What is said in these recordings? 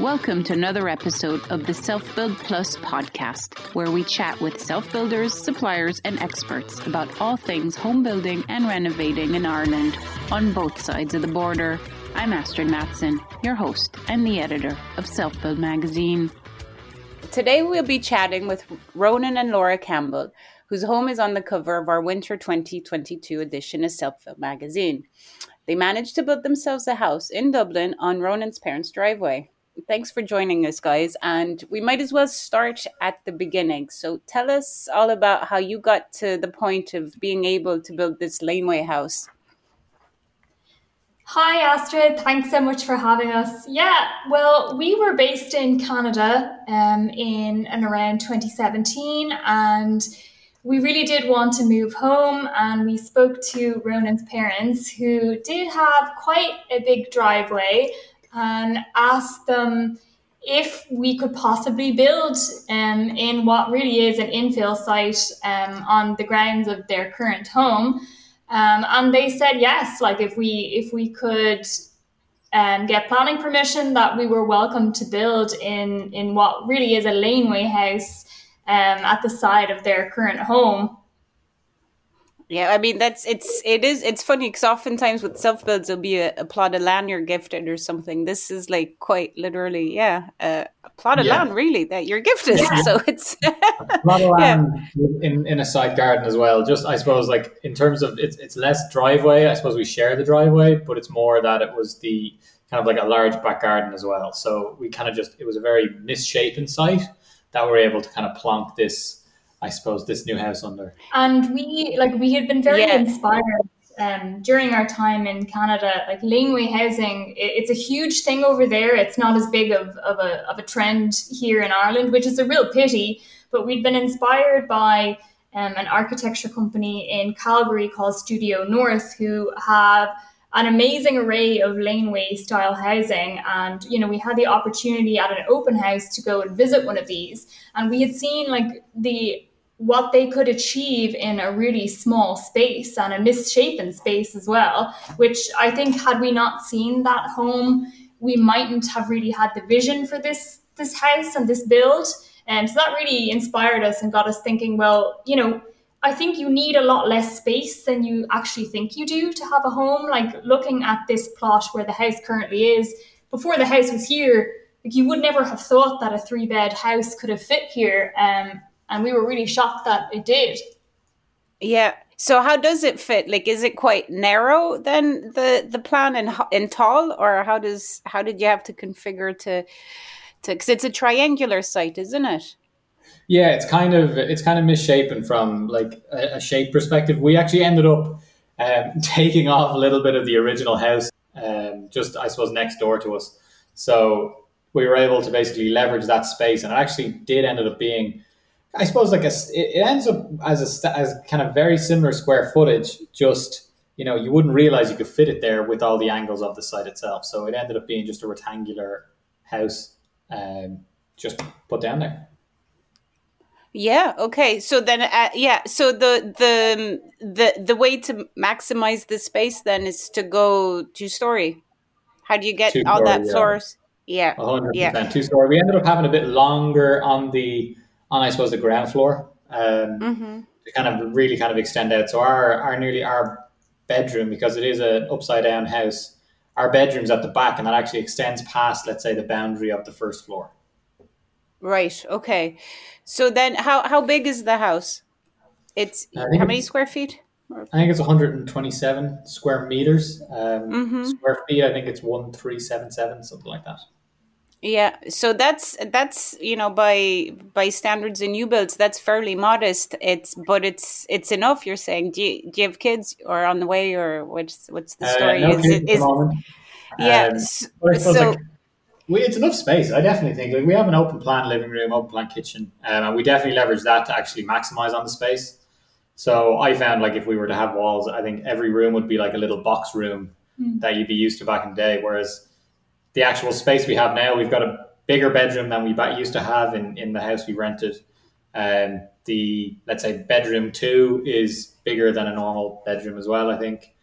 Welcome to another episode of the Self Build Plus podcast, where we chat with self builders, suppliers, and experts about all things home building and renovating in Ireland on both sides of the border. I'm Astrid Madsen, your host and the editor of Self Build magazine. Today we'll be chatting with Ronan and Laura Campbell, whose home is on the cover of our Winter 2022 edition of Self Build magazine. They managed to build themselves a house in Dublin on Ronan's parents' driveway thanks for joining us, guys. And we might as well start at the beginning. So tell us all about how you got to the point of being able to build this laneway house. Hi, Astrid. Thanks so much for having us. Yeah, well, we were based in Canada um, in and around 2017, and we really did want to move home. And we spoke to Ronan's parents, who did have quite a big driveway and asked them if we could possibly build um, in what really is an infill site um, on the grounds of their current home. Um, and they said yes, like if we if we could um, get planning permission, that we were welcome to build in in what really is a laneway house um, at the side of their current home. Yeah, I mean that's it's it is it's funny because oftentimes with self builds there'll be a, a, plot of land you're gifted or something. This is like quite literally, yeah, uh, a plot of yeah. land really that you're gifted. Yeah. So it's a plot of land yeah. in in a side garden as well. Just I suppose like in terms of it's it's less driveway. I suppose we share the driveway, but it's more that it was the kind of like a large back garden as well. So we kind of just it was a very misshapen site that we're able to kind of plonk this I suppose this new house under. And we like we had been very yeah. inspired um, during our time in Canada. Like laneway housing, it's a huge thing over there. It's not as big of, of a of a trend here in Ireland, which is a real pity. But we'd been inspired by um, an architecture company in Calgary called Studio North, who have an amazing array of laneway style housing and you know we had the opportunity at an open house to go and visit one of these and we had seen like the what they could achieve in a really small space and a misshapen space as well, which I think had we not seen that home, we mightn't have really had the vision for this this house and this build. And so that really inspired us and got us thinking, well, you know, I think you need a lot less space than you actually think you do to have a home. Like looking at this plot where the house currently is, before the house was here, like you would never have thought that a three bed house could have fit here. Um, and we were really shocked that it did. Yeah. So how does it fit? Like, is it quite narrow then the the plan in in tall, or how does how did you have to configure to to? Because it's a triangular site, isn't it? Yeah, it's kind of it's kind of misshapen from like a, a shape perspective. We actually ended up um, taking off a little bit of the original house, um, just I suppose next door to us. So we were able to basically leverage that space, and it actually did ended up being I suppose like a, it ends up as a as kind of very similar square footage, just you know, you wouldn't realize you could fit it there with all the angles of the site itself. So it ended up being just a rectangular house, um, just put down there. Yeah. Okay. So then, uh, yeah. So the the the the way to maximize the space then is to go two story. How do you get all that yeah. floors? Yeah. 100%. Yeah. Two story. We ended up having a bit longer on the on I suppose the ground floor. Um, mm-hmm. To kind of really kind of extend out. So our our nearly our bedroom because it is an upside down house. Our bedroom's at the back, and that actually extends past, let's say, the boundary of the first floor. Right. Okay. So then, how how big is the house? It's how many square feet? I think it's 127 square meters. Um, mm-hmm. Square feet, I think it's 1377, something like that. Yeah, so that's that's you know by by standards in new builds that's fairly modest. It's but it's it's enough. You're saying do you, do you have kids or on the way or what's what's the uh, story? Uh, no is it is yeah? Um, so like, we, it's enough space. I definitely think like we have an open plan living room, open plan kitchen, um, and we definitely leverage that to actually maximize on the space. So I found like if we were to have walls, I think every room would be like a little box room mm. that you'd be used to back in the day. Whereas the actual space we have now, we've got a bigger bedroom than we used to have in, in the house we rented. Um, the let's say bedroom two is bigger than a normal bedroom as well, I think.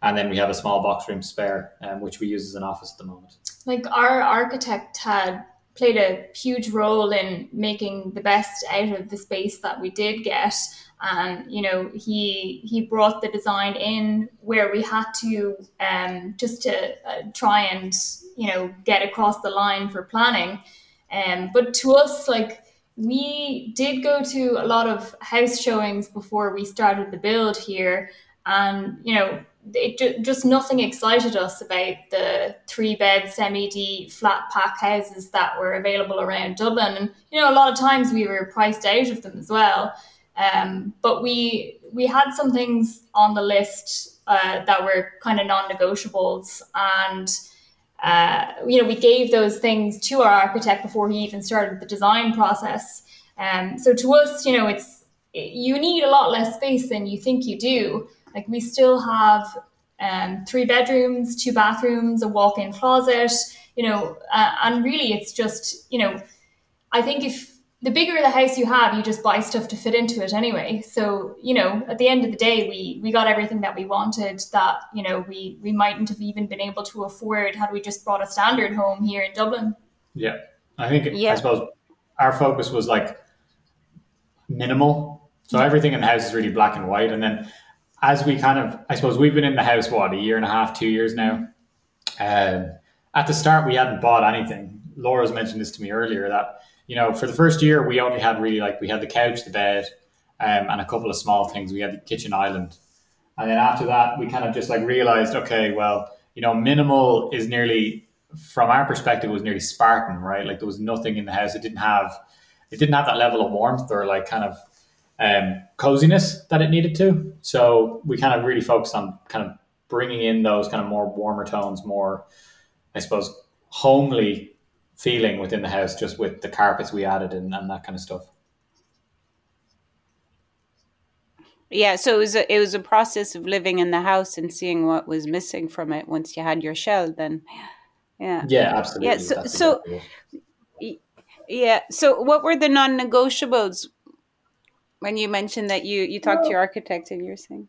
And then we have a small box room spare, um, which we use as an office at the moment. Like our architect had played a huge role in making the best out of the space that we did get and you know he he brought the design in where we had to um, just to uh, try and you know get across the line for planning. Um, but to us like we did go to a lot of house showings before we started the build here. And you know it ju- just nothing excited us about the three bed semi-D flat pack houses that were available around Dublin. And you know a lot of times we were priced out of them as well um, but we we had some things on the list uh, that were kind of non-negotiables, and uh, you know we gave those things to our architect before he even started the design process. Um, so to us, you know, it's you need a lot less space than you think you do. Like we still have um, three bedrooms, two bathrooms, a walk-in closet. You know, uh, and really, it's just you know, I think if the bigger the house you have, you just buy stuff to fit into it anyway. So, you know, at the end of the day, we we got everything that we wanted that, you know, we we mightn't have even been able to afford had we just brought a standard home here in Dublin. Yeah. I think yeah. I suppose our focus was like minimal. So everything in the house is really black and white. And then as we kind of I suppose we've been in the house what, a year and a half, two years now. Um, at the start we hadn't bought anything. Laura's mentioned this to me earlier that you know, for the first year, we only had really like we had the couch, the bed, um, and a couple of small things. We had the kitchen island, and then after that, we kind of just like realized, okay, well, you know, minimal is nearly from our perspective was nearly Spartan, right? Like there was nothing in the house. It didn't have it didn't have that level of warmth or like kind of um, coziness that it needed to. So we kind of really focused on kind of bringing in those kind of more warmer tones, more, I suppose, homely feeling within the house just with the carpets we added and, and that kind of stuff. Yeah, so it was a, it was a process of living in the house and seeing what was missing from it once you had your shell. Then, yeah, yeah, absolutely. Yeah, so, so yeah. So, what were the non-negotiables when you mentioned that you you talked well, to your architect and you're saying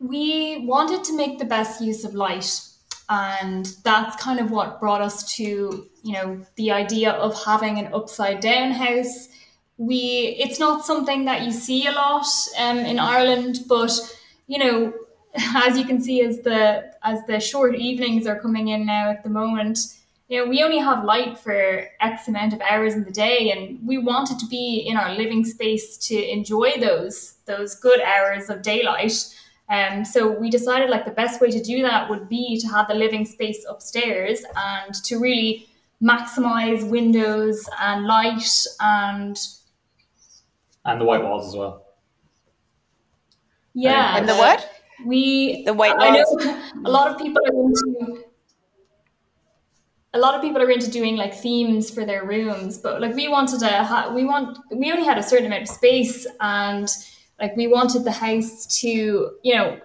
we wanted to make the best use of light and that's kind of what brought us to you know the idea of having an upside down house. We it's not something that you see a lot um, in ireland but you know as you can see as the as the short evenings are coming in now at the moment you know we only have light for x amount of hours in the day and we wanted to be in our living space to enjoy those those good hours of daylight um, so we decided like the best way to do that would be to have the living space upstairs and to really maximize windows and light and and the white walls as well. Yeah, and the what? We the white. I know a lot of people are into a lot of people are into doing like themes for their rooms, but like we wanted to, ha- we want we only had a certain amount of space and like we wanted the house to you know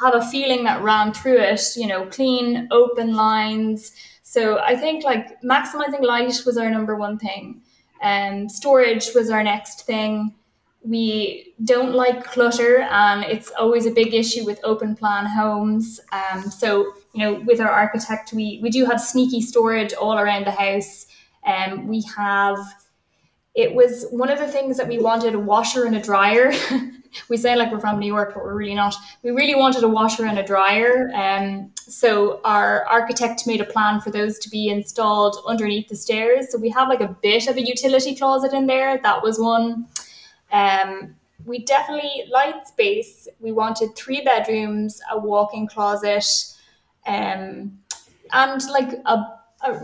have a feeling that ran through it. You know, clean, open lines. So I think like maximizing light was our number one thing. Um, storage was our next thing. We don't like clutter, and it's always a big issue with open plan homes. Um, so you know, with our architect, we we do have sneaky storage all around the house. Um, we have it was one of the things that we wanted a washer and a dryer. we say like we're from New York, but we're really not. We really wanted a washer and a dryer. Um, so our architect made a plan for those to be installed underneath the stairs. So we have like a bit of a utility closet in there. That was one. Um, we definitely light space. We wanted three bedrooms, a walk-in closet, um, and like a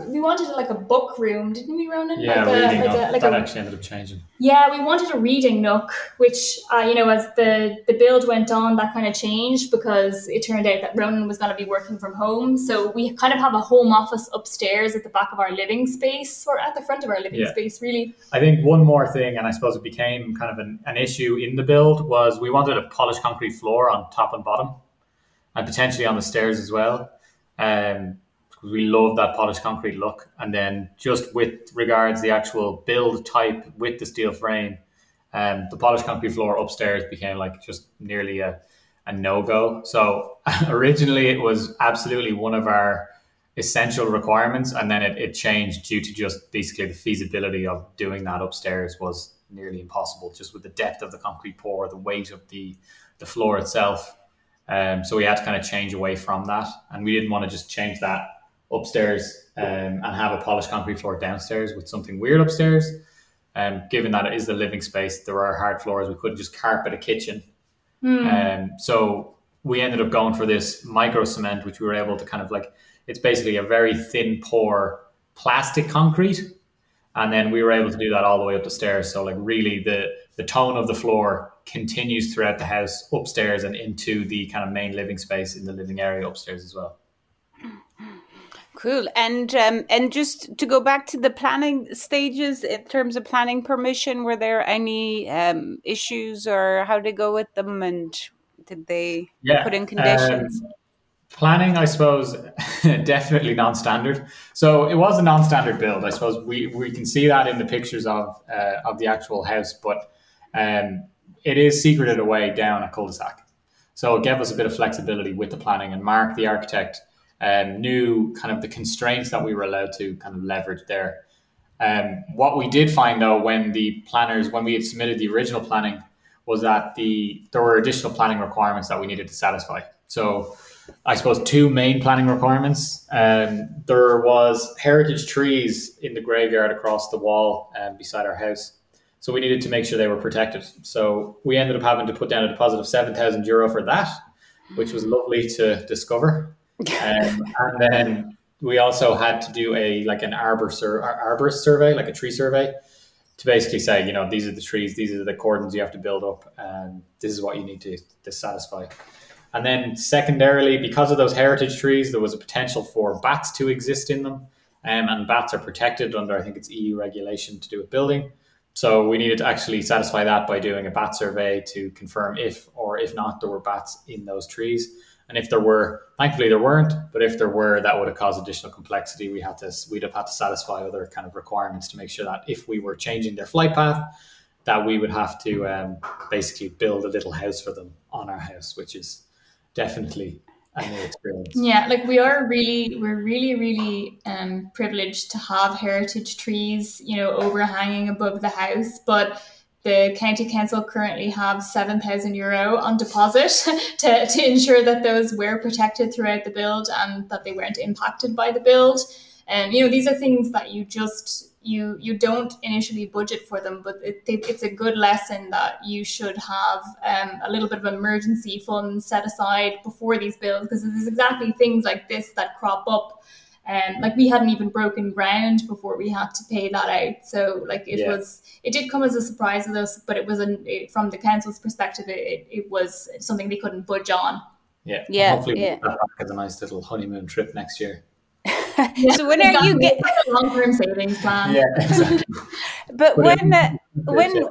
we wanted like a book room, didn't we, Ronan? Yeah, like reading a, like nook. a, like that a, actually ended up changing. Yeah, we wanted a reading nook, which uh, you know, as the the build went on, that kind of changed because it turned out that Ronan was going to be working from home. So we kind of have a home office upstairs at the back of our living space, or at the front of our living Yeah. space, really. I think one more thing, and I suppose it became kind of an, an issue in the build, was we wanted a polished concrete floor on top and bottom, and potentially on the stairs as well. Um, 'cause we love that polished concrete look. And then just with regards the actual build type with the steel frame, um, the polished concrete floor upstairs became like just nearly a, a no go. So originally it was absolutely one of our essential requirements, and then it, it changed due to just basically the feasibility of doing that upstairs was nearly impossible, just with the depth of the concrete pour, the weight of the the floor itself. Um, so we had to kind of change away from that, and we didn't want to just change that upstairs um, and have a polished concrete floor downstairs with something weird upstairs. Um, given that it is the living space, there are hard floors. We couldn't just carpet a kitchen. Um, so we ended up going for this micro cement, which we were able to kind of like, it's basically a very thin pour plastic concrete. And then we were able to do that all the way up the stairs. So like really the, the tone of the floor continues throughout the house upstairs and into the kind of main living space in the living area upstairs as well. Cool. And um, and just to go back to the planning stages in terms of planning permission, were there any um, issues or how to go with them, and did they Yeah, put in conditions? um, Planning, I suppose, definitely non-standard. So it was a non-standard build. I suppose we, we can see that in the pictures of uh, of the actual house, but um, it is secreted away down a cul-de-sac. So it gave us a bit of flexibility with the planning. And Mark, the architect, um, knew kind of the constraints that we were allowed to kind of leverage there. Um, what we did find though, when the planners, when we had submitted the original planning, was that the there were additional planning requirements that we needed to satisfy. So, I suppose two main planning requirements. Um, there was heritage trees in the graveyard across the wall um, beside our house. So we needed to make sure they were protected. So we ended up having to put down a deposit of seven thousand euro for that, which was lovely to discover. Um, and then we also had to do a like an arbor sur- arborist survey, like a tree survey, to basically say, you know, these are the trees, these are the cordons you have to build up, and this is what you need to, to satisfy. And then secondarily, because of those heritage trees, there was a potential for bats to exist in them, um, and bats are protected under I think it's EU regulation to do with building. So we needed to actually satisfy that by doing a bat survey to confirm if or if not there were bats in those trees. And if there were, thankfully there weren't, but if there were, that would have caused additional complexity. We had to we'd have had to satisfy other kind of requirements to make sure that if we were changing their flight path, that we would have to um, basically build a little house for them on our house, which is definitely a new experience. Yeah, like we are really, we're really, really um, privileged to have heritage trees, you know, overhanging above the house. But the county council currently have seven thousand euro on deposit to, to ensure that those were protected throughout the build and that they weren't impacted by the build. And you know, these are things that you just you you don't initially budget for them, but it, it, it's a good lesson that you should have um, a little bit of emergency funds set aside before these builds because there's exactly things like this that crop up. And like we hadn't even broken ground before we had to pay that out. So like it Yeah. was, it did come as a surprise with us, but it was an, it, from the council's perspective, it, it, it was something they couldn't budge on. Yeah, Yeah, Hopefully, yeah. we'll have as a nice little honeymoon trip next year. so when are you get? long-term savings plan? Yeah, exactly. But But when uh, when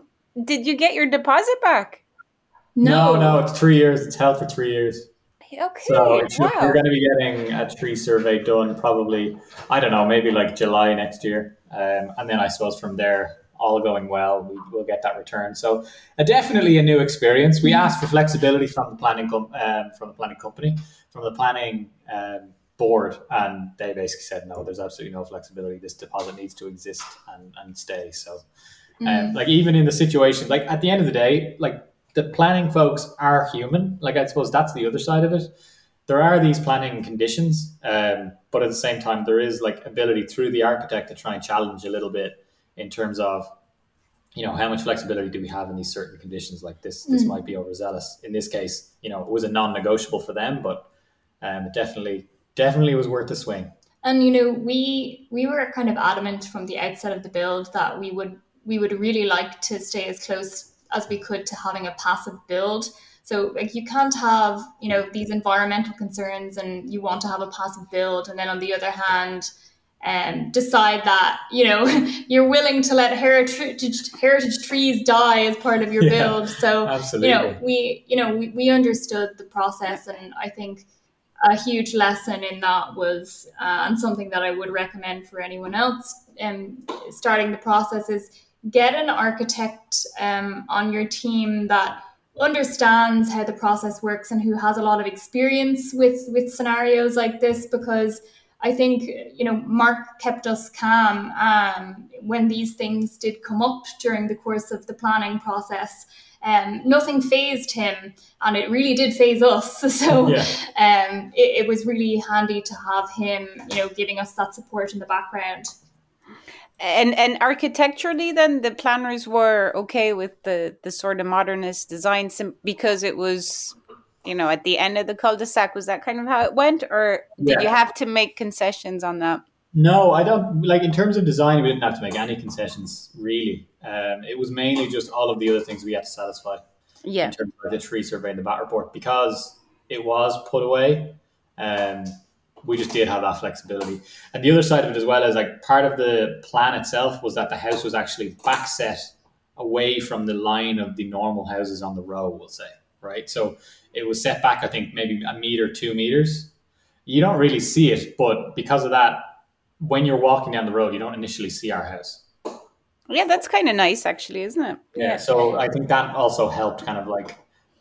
did you get your deposit back? no, no, it's three years. It's held for three years. Okay. So wow. we're going to be getting a tree survey done probably, I don't know, maybe like July next year. Um, and then I suppose from there, all going well, we will get that return. So uh, definitely a new experience. We asked for flexibility from the planning com- um, from the planning company, from the planning um, board, and they basically said no. There's absolutely no flexibility. This deposit needs to exist and, and stay. So, um, mm. like even in the situation, like at the end of the day, like the planning folks are human. Like I suppose that's the other side of it. There are these planning conditions, um, but at the same time, there is like ability through the architect to try and challenge a little bit in terms of, you know, how much flexibility do we have in these certain conditions? Like this, this mm. might be overzealous. In this case, you know, it was a non-negotiable for them, but um, it definitely, definitely was worth the swing. And you know, we we were kind of adamant from the outset of the build that we would we would really like to stay as close as we could to having a passive build. So like you can't have, you know, these environmental concerns and you want to have a passive build and then on the other hand, um, decide that you know you're willing to let heritage heritage trees die as part of your yeah, build. So absolutely. you know we you know we, we understood the process, and I think a huge lesson in that was uh, and something that I would recommend for anyone else um, starting the process is get an architect um, on your team that understands how the process works and who has a lot of experience with with scenarios like this because I think you know Mark kept us calm um, when these things did come up during the course of the planning process. Um, nothing phased him, and it really did phase us. So yeah. um, it, it was really handy to have him, you know, giving us that support in the background and and architecturally then the planners were okay with the the sort of modernist design because it was you know at the end of the cul-de-sac was that kind of how it went? Or did yeah. you have to make concessions on that? No i don't like in terms of design we didn't have to make any concessions really. Um, it was mainly just all of the other things we had to satisfy yeah. in terms of the tree survey and the bat report because it was put away. Um, we just did have that flexibility. And the other side of it as well is like part of the plan itself was that the house was actually back set away from the line of the normal houses on the row, we'll say, right? So it was set back, I think, maybe a meter, two meters. You don't really see it, but because of that, when you're walking down the road, you don't initially see our house. Yeah, that's kind of nice, actually, isn't it? Yeah, yeah. So I think that also helped kind of like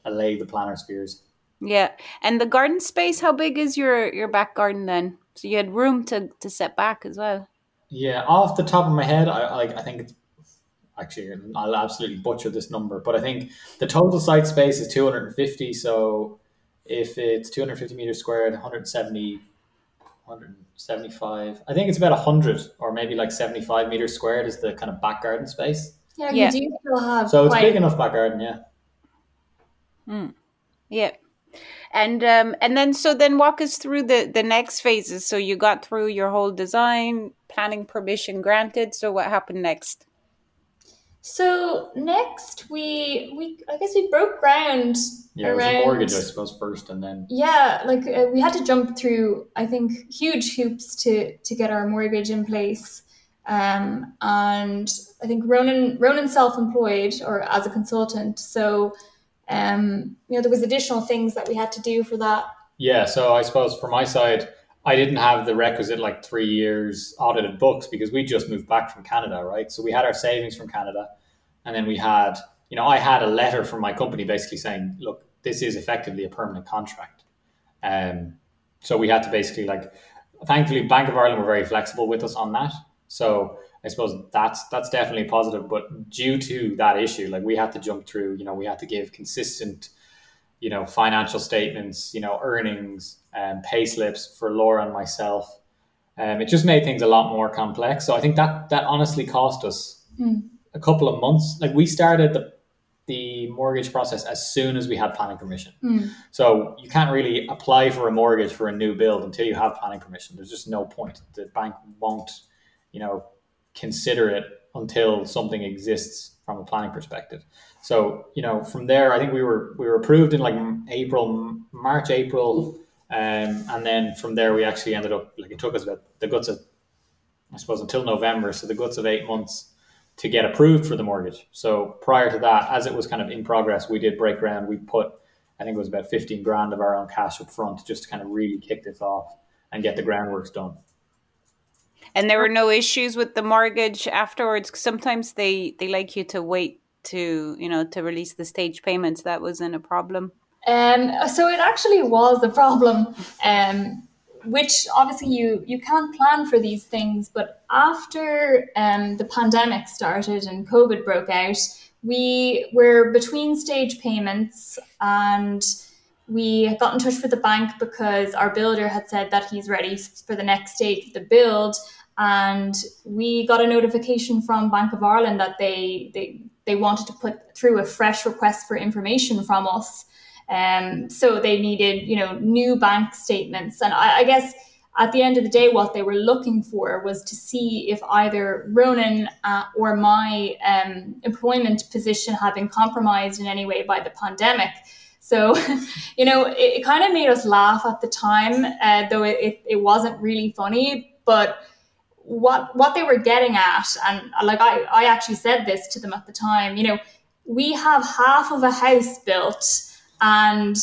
allay the planner's fears. Yeah. And the garden space, how big is your your back garden then? So you had room to to set back as well. Yeah, off the top of my head, I like I think it's actually I'll absolutely butcher this number, but I think the total site space is 250. So if it's 250 meters squared, 170, 175, I think it's about 100 or maybe like 75 meters squared is the kind of back garden space. Yeah, yeah. you do still have. So it's quite... big enough back garden, yeah. Hmm. Yeah and um, and then so then walk us through the the next phases. So you got through your whole design planning permission granted. So what happened next? So next we we i guess we broke ground yeah around, it was a mortgage i suppose first and then yeah like uh, we had to jump through i think huge hoops to to get our mortgage in place. Um, and i think ronan ronan self-employed or as a consultant. So um, you know, there was additional things that we had to do for that. Yeah, so I suppose for my side, I didn't have the requisite like three years audited books because we just moved back from Canada, right? So we had our savings from Canada, and then we had, you know, I had a letter from my company basically saying, look, this is effectively a permanent contract. Um, so we had to basically like, thankfully, Bank of Ireland were very flexible with us on that. So I suppose that's that's definitely positive. But due to that issue, like we had to jump through, you know, we had to give consistent, you know, financial statements, you know, earnings and pay slips for Laura and myself. Um, it just made things a lot more complex. So I think that that honestly cost us mm. a couple of months. Like we started the the mortgage process as soon as we had planning permission. Mm. So you can't really apply for a mortgage for a new build until you have planning permission. There's just no point. The bank won't, you know, consider it until something exists from a planning perspective. So you know, from there, I think we were we were approved in like April, March, April, um, and then from there we actually ended up like it took us about the guts of, I suppose, until November, so the guts of eight months to get approved for the mortgage. So prior to that, as it was kind of in progress, we did break ground. We put I think it was about 15 grand of our own cash up front just to kind of really kick this off and get the groundworks done. And there were no issues with the mortgage afterwards. Sometimes they they like you to wait to you know to release the stage payments. That wasn't a problem. Um, so it actually was a problem. Um, which obviously you you can't plan for these things but after um, the pandemic started and covid broke out we were between stage payments and we got in touch with the bank because our builder had said that he's ready for the next stage of the build and we got a notification from bank of ireland that they they, they wanted to put through a fresh request for information from us um, so they needed, you know, new bank statements. And I, I, guess at the end of the day, what they were looking for was to see if either Ronan uh, or my um, employment position had been compromised in any way by the pandemic. So, you know, it, it kind of made us laugh at the time, uh, though it, it, it wasn't really funny. But what what they were getting at, and like I, I actually said this to them at the time, you know, we have half of a house built and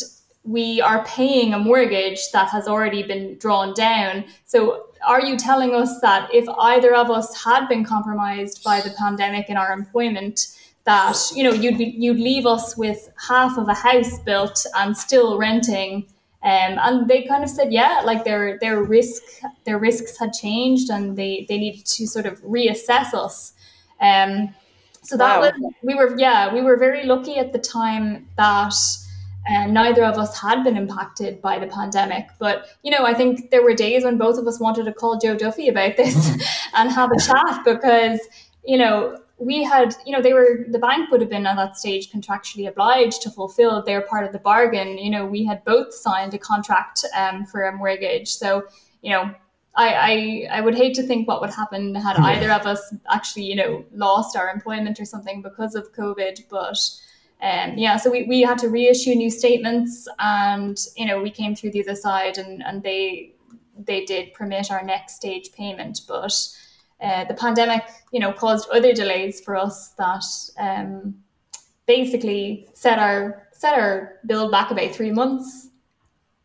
we are paying a mortgage that has already been drawn down. So, are you telling us that if either of us had been compromised by the pandemic in our employment, that you know you'd be, you'd leave us with half of a house built and still renting? Um, and they kind of said, yeah, like their their risk their risks had changed, and they they needed to sort of reassess us. Um, so that wow. was we were yeah we were very lucky at the time that and neither of us had been impacted by the pandemic. But, you know, I think there were days when both of us wanted to call Joe Duffy about this and have a chat because, you know, we had, you know, they were, the bank would have been at that stage contractually obliged to fulfill their part of the bargain. You know, we had both signed a contract um, for a mortgage. So, you know, I, I, I would hate to think what would happen had either of us actually, you know, lost our employment or something because of COVID. But, um, yeah, so we, we had to reissue new statements, and you know we came through the other side, and, and they they did permit our next stage payment, but uh, the pandemic, you know, caused other delays for us that um, basically set our set our build back about three months.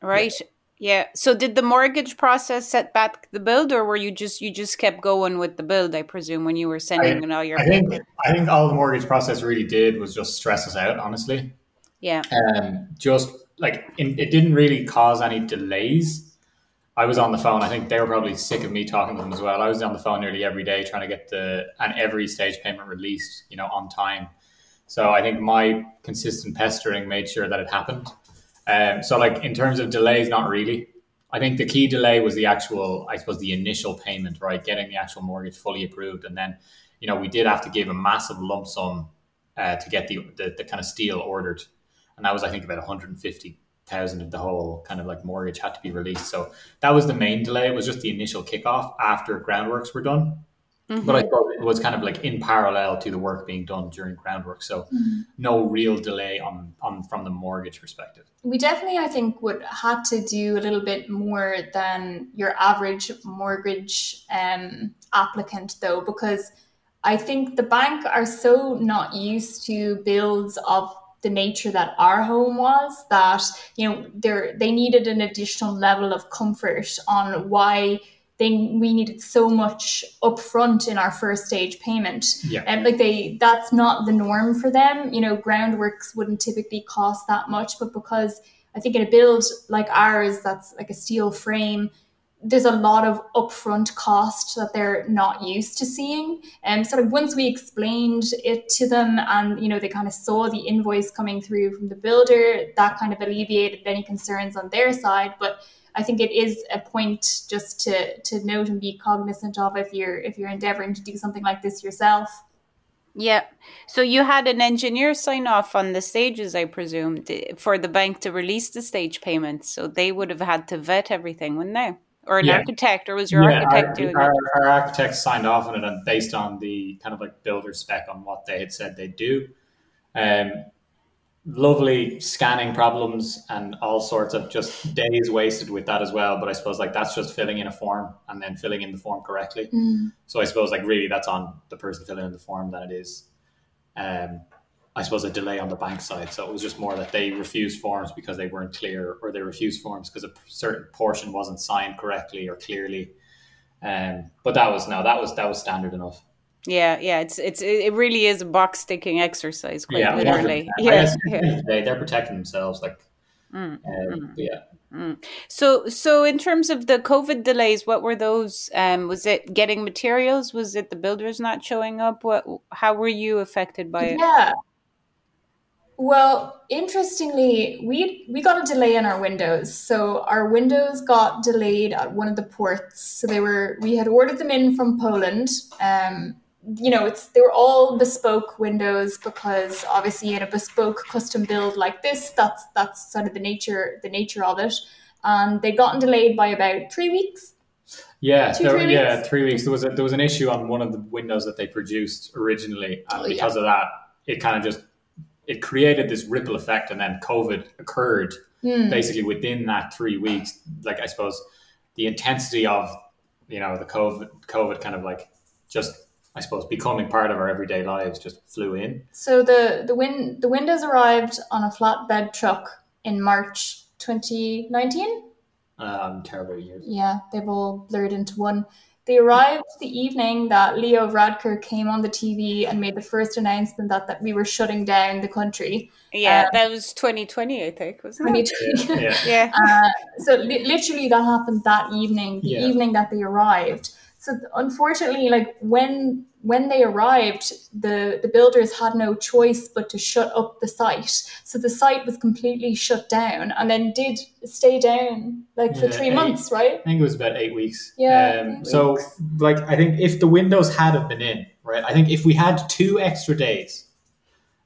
Right. Yeah. So did the mortgage process set back the build, or were you just you just kept going with the build? I presume when you were sending I, all your. I think I think all the mortgage process really did was just stress us out. Honestly. Yeah. Um. Just like in, it didn't really cause any delays. I was on the phone. I think they were probably sick of me talking to them as well. I was on the phone nearly every day trying to get the and every stage payment released, you know, on time. So I think my consistent pestering made sure that it happened. Um, so, like in terms of delays, not really. I think the key delay was the actual, I suppose, the initial payment, right? Getting the actual mortgage fully approved, and then, you know, we did have to give a massive lump sum uh, to get the, the, the kind of steel ordered, and that was, I think, about one hundred and fifty thousand of the whole kind of like mortgage had to be released. So that was the main delay. It was just the initial kickoff after groundworks were done. Mm-hmm. But I thought it was kind of like in parallel to the work being done during groundwork. So mm-hmm. no real delay on, on from the mortgage perspective. We definitely, I think, would had to do a little bit more than your average mortgage um, applicant, though, because I think the bank are so not used to builds of the nature that our home was that you know they they needed an additional level of comfort on why they we needed so much upfront in our first stage payment. Yeah. And like they that's not the norm for them. You know, groundworks wouldn't typically cost that much, but because I think in a build like ours that's like a steel frame, there's a lot of upfront cost that they're not used to seeing. And so like once we explained it to them and you know they kind of saw the invoice coming through from the builder, that kind of alleviated any concerns on their side. But I think it is a point just to to note and be cognizant of if you're if you're endeavoring to do something like this yourself. Yeah. So you had an engineer sign off on the stages, I presume, for the bank to release the stage payments. So they would have had to vet everything, wouldn't they? Or an yeah. architect, or was your yeah, architect our, doing our, our architects signed off on it and based on the kind of like builder spec on what they had said they'd do. Um, lovely scanning problems and all sorts of just days wasted with that as well. But I suppose like that's just filling in a form and then filling in the form correctly. Mm. So I suppose like really that's on the person filling in the form than it is um, I suppose, a delay on the bank side. So it was just more that they refused forms because they weren't clear, or they refused forms because a certain portion wasn't signed correctly or clearly. Um, but that was no, that was that was standard enough. Yeah, yeah, it's it's it really is a box ticking exercise, quite yeah, literally. Yeah, yeah. They, they're protecting themselves, like. Mm, um, mm. Yeah. Mm. So, so in terms of the COVID delays, what were those? Um, was it getting materials? Was it the builders not showing up? What? How were you affected by it? Yeah, well, interestingly, we we got a delay in our windows. So our windows got delayed at one of the ports. So they were we had ordered them in from Poland. Um, you know, it's they were all bespoke windows because obviously in a bespoke custom build like this, that's that's sort of the nature the nature of it. And they gotten delayed by about three weeks. Yeah, Two, there, three yeah, weeks? three weeks. There was a, there was an issue on one of the windows that they produced originally, and oh, because yeah. of that, it kind of just it created this ripple effect, and then COVID occurred mm. basically within that three weeks. Like I suppose the intensity of you know the COVID COVID kind of like just I suppose becoming part of our everyday lives just flew in. So the the win the windows arrived on a flatbed truck in March 2019. Um, terrible years. Yeah, they've all blurred into one. They arrived the evening that Leo Varadkar came on the TV and made the first announcement that, that we were shutting down the country. Yeah, um, that was 2020, I think, wasn't it? 2020. Yeah. yeah. Uh, so li- literally that happened that evening, the yeah. evening that they arrived. So unfortunately, like when when they arrived, the, the builders had no choice but to shut up the site. So the site was completely shut down and then did stay down like for yeah, three eight, months, right? I think it was about eight weeks. Yeah. Um, so like I think if the windows had have been in, right? I think if we had two extra days,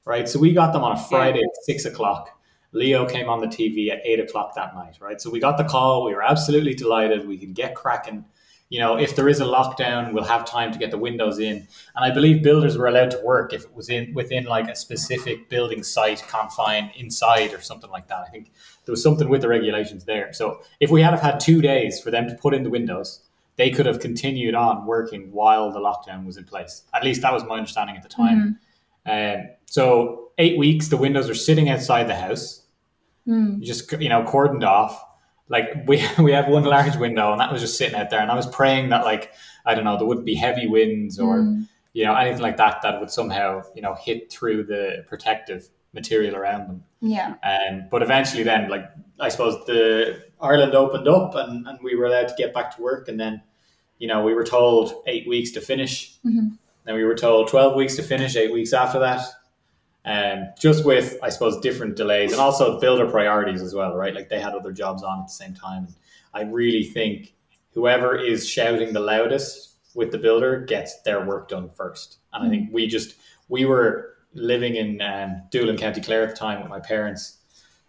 right? So we got them on a Friday at six o'clock. Leo came on the TV at eight o'clock that night, right? So we got the call. We were absolutely delighted. We can get cracking you know, if there is a lockdown, we'll have time to get the windows in. And I believe builders were allowed to work if it was in within like a specific building site confined inside or something like that. I think there was something with the regulations there. So if we had have had two days for them to put in the windows, they could have continued on working while the lockdown was in place. At least that was my understanding at the time. Mm-hmm. Um, so eight weeks, the windows are sitting outside the house. Mm. Just you know cordoned off like we we have one large window and that was just sitting out there and I was praying that like I don't know there wouldn't be heavy winds or mm. you know anything like that that would somehow you know hit through the protective material around them yeah um, but eventually then like I suppose the Ireland opened up and, and we were allowed to get back to work and then you know we were told eight weeks to finish mm-hmm. then we were told 12 weeks to finish eight weeks after that um, just with I suppose different delays and also builder priorities as well, right? Like they had other jobs on at the same time. And I really think whoever is shouting the loudest with the builder gets their work done first. And I think we just we were living in um, Doolin, County Clare at the time with my parents,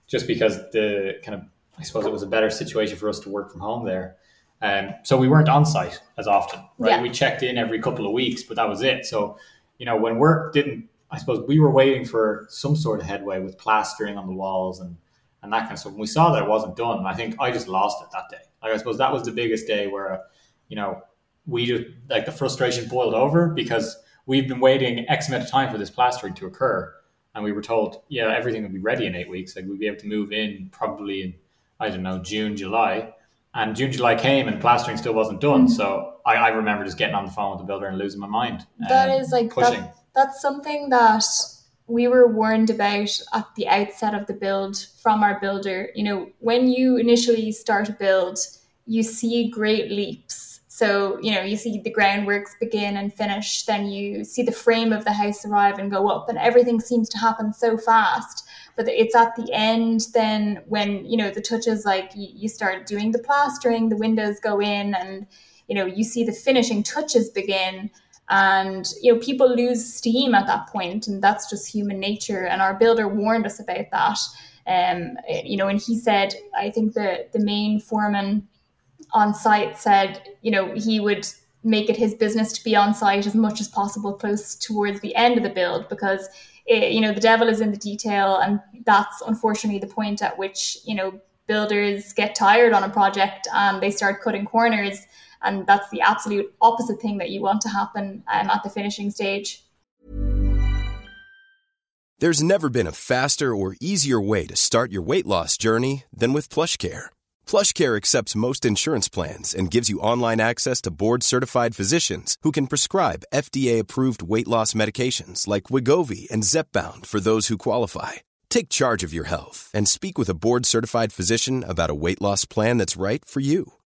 just because the kind of I suppose it was a better situation for us to work from home there. Um, so we weren't on site as often, right? Yeah. We checked in every couple of weeks, but that was it. So you know when work didn't I suppose we were waiting for some sort of headway with plastering on the walls and and that kind of stuff. And we saw that it wasn't done. And I think I just lost it that day. Like I suppose that was the biggest day where, you know, we just like the frustration boiled over because we've been waiting X amount of time for this plastering to occur, and we were told, yeah, everything would be ready in eight weeks. Like we'd be able to move in probably in I don't know June, July. And June, July came and plastering still wasn't done. Mm-hmm. So I, I, remember just getting on the phone with the builder and losing my mind. That is like pushing. That, that's something that we were warned about at the outset of the build from our builder. You know, when you initially start a build, you see great leaps. So, you know, you see the groundworks begin and finish, then you see the frame of the house arrive and go up, and everything seems to happen so fast. But it's at the end then when, you know, the touches like you start doing the plastering, the windows go in, and, you know, you see the finishing touches begin and you know people lose steam at that point and that's just human nature. And our builder warned us about that. Um you know and he said i think the the main foreman on site said you know he would make it his business to be on site as much as possible close towards the end of the build because it, you know the devil is in the detail. And that's unfortunately the point at which you know builders get tired on a project and they start cutting corners and that's the absolute opposite thing that you want to happen um, at the finishing stage There's never been a faster or easier way to start your weight loss journey than with PlushCare. PlushCare accepts most insurance plans and gives you online access to board-certified physicians who can prescribe FDA-approved weight loss medications like Wegovy and Zepbound for those who qualify. Take charge of your health and speak with a board-certified physician about a weight loss plan that's right for you.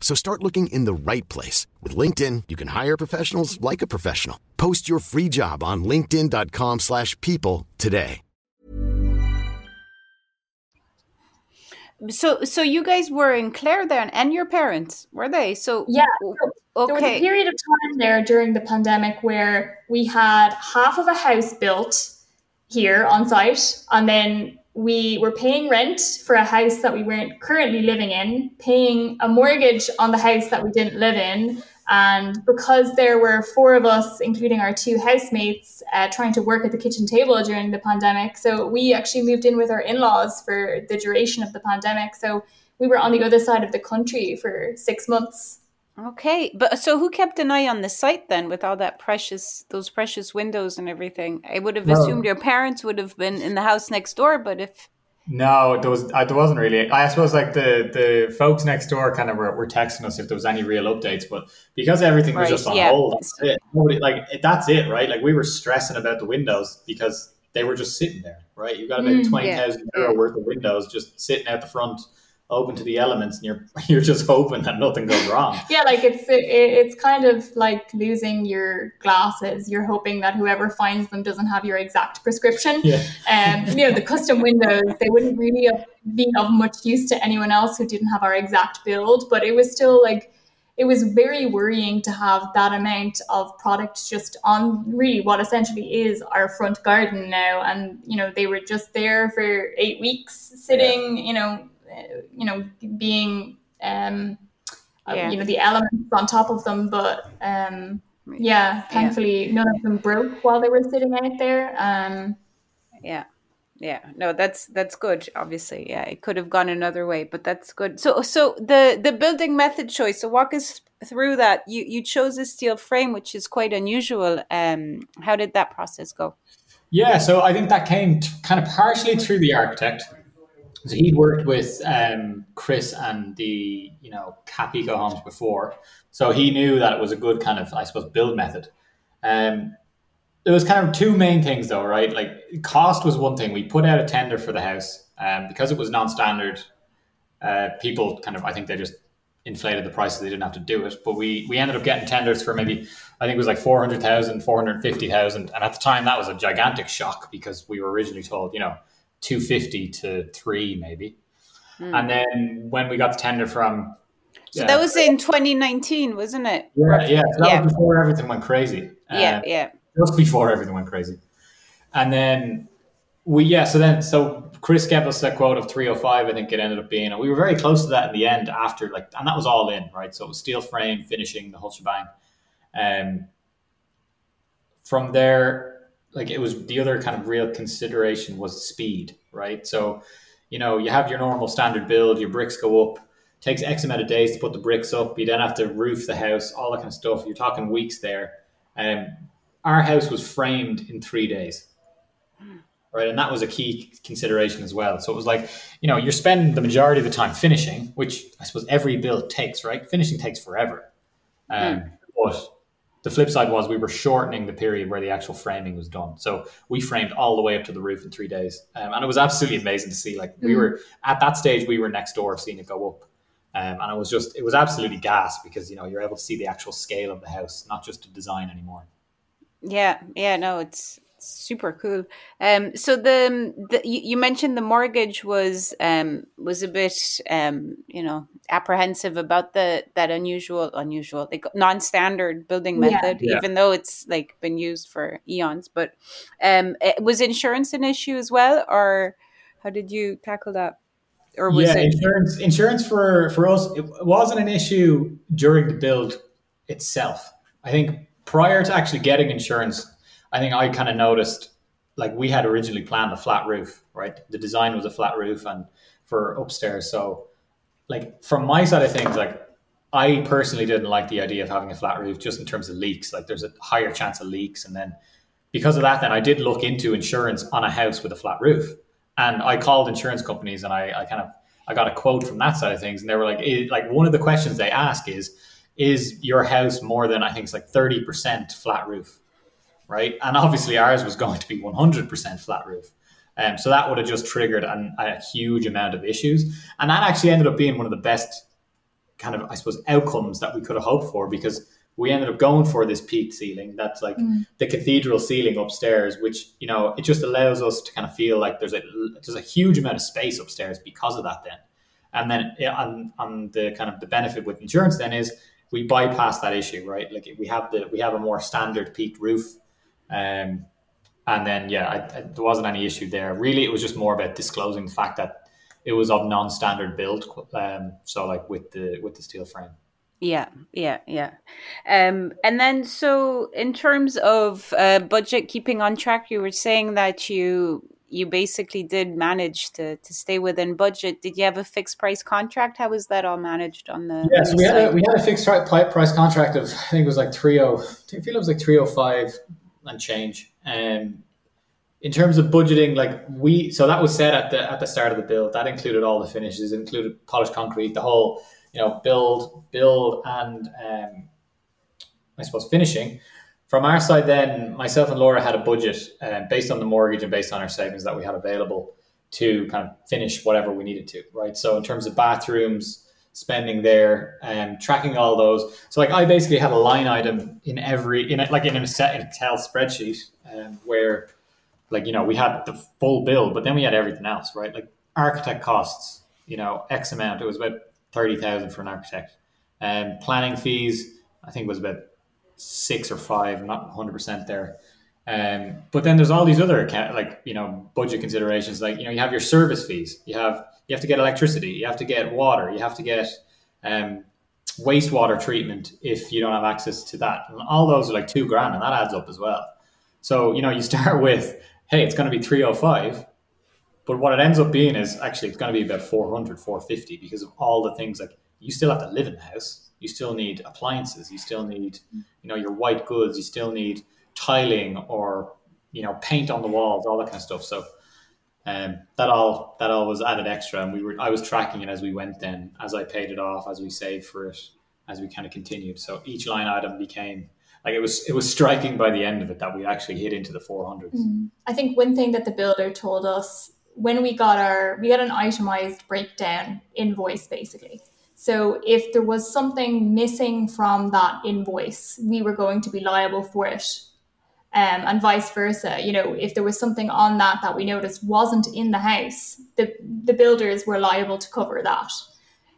So start looking in the right place. With LinkedIn, you can hire professionals like a professional. Post your free job on linkedin.com slash people today. So so you guys were in Clare then and your parents, were they? So Yeah. Okay. There was a period of time there during the pandemic where we had half of a house built here on site and then we were paying rent for a house that we weren't currently living in, paying a mortgage on the house that we didn't live in. And because there were four of us, including our two housemates, uh, trying to work at the kitchen table during the pandemic, so we actually moved in with our in laws for the duration of the pandemic. So we were on the other side of the country for six months. Okay, but so who kept an eye on the site then, with all that precious, those precious windows and everything? I would have assumed your parents would have been in the house next door, but if no, there was uh, there wasn't really. I suppose like the the folks next door kind of were, were texting us if there was any real updates, but because everything was right, just on yeah. hold, that's it. Nobody, like that's it, right? Like we were stressing about the windows because they were just sitting there, right? You got about mm, twenty thousand yeah. euro worth of windows just sitting at the front open to the elements and you're you're just hoping that nothing goes wrong yeah like it's it, it's kind of like losing your glasses you're hoping that whoever finds them doesn't have your exact prescription yeah. um you know the custom windows they wouldn't really be of much use to anyone else who didn't have our exact build but it was still like it was very worrying to have that amount of product just on really what essentially is our front garden now and you know they were just there for eight weeks sitting yeah. you know you know, being um, uh, yeah. you know the elements on top of them. But um, yeah, thankfully yeah. none of them broke while they were sitting out there. Um, yeah. Yeah, no, that's that's good. Obviously, yeah, it could have gone another way, but that's good. So, so the the building method choice. So, walk us through that. You you chose a steel frame, which is quite unusual. Um, how did that process go? Yeah, so I think that came t- kind of partially through the architect. So he'd worked with um, Chris and the you know Cap Eco homes before, so he knew that it was a good kind of I suppose build method. Um, there was kind of two main things though, right? Like cost was one thing. We put out a tender for the house um, because it was non-standard. Uh, people kind of I think they just inflated the prices. They didn't have to do it, but we we ended up getting tenders for maybe I think it was like 400,000, 450,000. and at the time that was a gigantic shock because we were originally told you know 250 to three maybe. Mm. And then when we got the tender from so that was in 2019, wasn't it? Yeah, yeah. So that yeah. was before everything went crazy. Yeah, uh, yeah. Just before everything went crazy. And then we, yeah, so then, so Chris gave us a quote of 305, I think it ended up being. And we were very close to that in the end after, like, and that was all in, right? So it was steel frame, finishing, the whole shebang. Um, from there, like it was the other kind of real consideration was speed, right? So, you know, you have your normal standard build, your bricks go up, takes X amount of days to put the bricks up. You then have to roof the house, all that kind of stuff. You're talking weeks there. Um, our house was framed in three days, right? And that was a key consideration as well. So it was like, you know, you're spending the majority of the time finishing, which I suppose every build takes, right? Finishing takes forever. Um, mm. But the flip side was we were shortening the period where the actual framing was done. So we framed all the way up to the roof in three days. Um, and it was absolutely amazing to see. Like we mm. were at that stage, we were next door seeing it go up. Um, and it was just, it was absolutely gas because, you know, you're able to see the actual scale of the house, not just the design anymore. Yeah. Yeah. No, it's, super cool. Um, so the, the you mentioned the mortgage was um was a bit um you know apprehensive about the that unusual unusual like non-standard building method, yeah. even though it's like been used for eons. But um, it, was insurance an issue as well, or how did you tackle that? Or was yeah, it- insurance insurance for for us it wasn't an issue during the build itself. I think prior to actually getting insurance, I think I kind of noticed like we had originally planned a flat roof, right? The design was a flat roof and for upstairs. So like from my side of things, like I personally didn't like the idea of having a flat roof just in terms of leaks. Like there's a higher chance of leaks. And then because of that, then I did look into insurance on a house with a flat roof. And I called insurance companies and I, I kind of I got a quote from that side of things. And they were like, like one of the questions they ask is, is your house more than I think it's like 30% flat roof? Right. And obviously ours was going to be 100% flat roof. Um, so that would have just triggered an, a huge amount of issues. And that actually ended up being one of the best kind of, I suppose, outcomes that we could have hoped for because we ended up going for this peaked ceiling. That's like mm. the cathedral ceiling upstairs, which, you know, it just allows us to kind of feel like there's a, there's a huge amount of space upstairs because of that then. And then on, on the kind of the benefit with insurance then is we bypass that issue, right? Like we have the, we have a more standard peaked roof. Um, and then, yeah, I, I, there wasn't any issue there. Really, it was just more about disclosing the fact that it was of non-standard build. Um, so like with the with the steel frame. Yeah, yeah, yeah. Um, and then, so in terms of uh, budget keeping on track, you were saying that you you basically did manage to to stay within budget. Did you have a fixed price contract? How was that all managed on the? Yeah, so we had a we had a fixed price contract of I think it was like three oh. I feel it was like three oh five and change. Um, in terms of budgeting, like we, so that was set at the at the start of the build. That included all the finishes, included polished concrete, the whole, you know, build, build, and um, I suppose finishing. From our side, then myself and Laura had a budget uh, based on the mortgage and based on our savings that we had available to kind of finish whatever we needed to, right? So in terms of bathrooms, spending there and tracking all those. So like I basically had a line item in every in a, like in a set Excel spreadsheet um, where like you know we had the full bill, but then we had everything else, right? Like architect costs, you know, X amount. It was about thirty thousand for an architect, and um, planning fees I think was about six or five, not hundred percent there. Um, but then there's all these other like you know budget considerations, like you know you have your service fees, you have you have to get electricity, you have to get water, you have to get um, wastewater treatment if you don't have access to that. And all those are like two grand, and that adds up as well. So, you know, you start with, hey, it's going to be 305. But what it ends up being is actually it's going to be about 400, 450 because of all the things like you still have to live in the house. You still need appliances. You still need, you know, your white goods. You still need tiling or, you know, paint on the walls, all that kind of stuff. So um, that all that all was added extra, and we were I was tracking it as we went. Then as I paid it off, as we saved for it, as we kind of continued. So each line item became like it was it was striking by the end of it that we actually hit into the 400s. Mm. I think one thing that the builder told us when we got our we got an itemized breakdown invoice basically. So if there was something missing from that invoice, we were going to be liable for it um, and vice versa. You know, if there was something on that that we noticed wasn't in the house, the the builders were liable to cover that.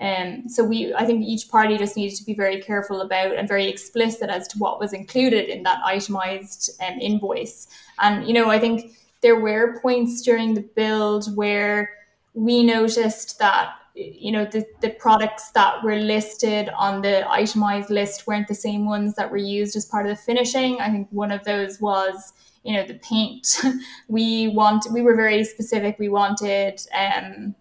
Um, so we, I think each party just needed to be very careful about and very explicit as to what was included in that itemized um, invoice. And you know, I think there were points during the build where we noticed that you know the, the products that were listed on the itemized list weren't the same ones that were used as part of the finishing. I think one of those was you know the paint. We want we were very specific. We wanted um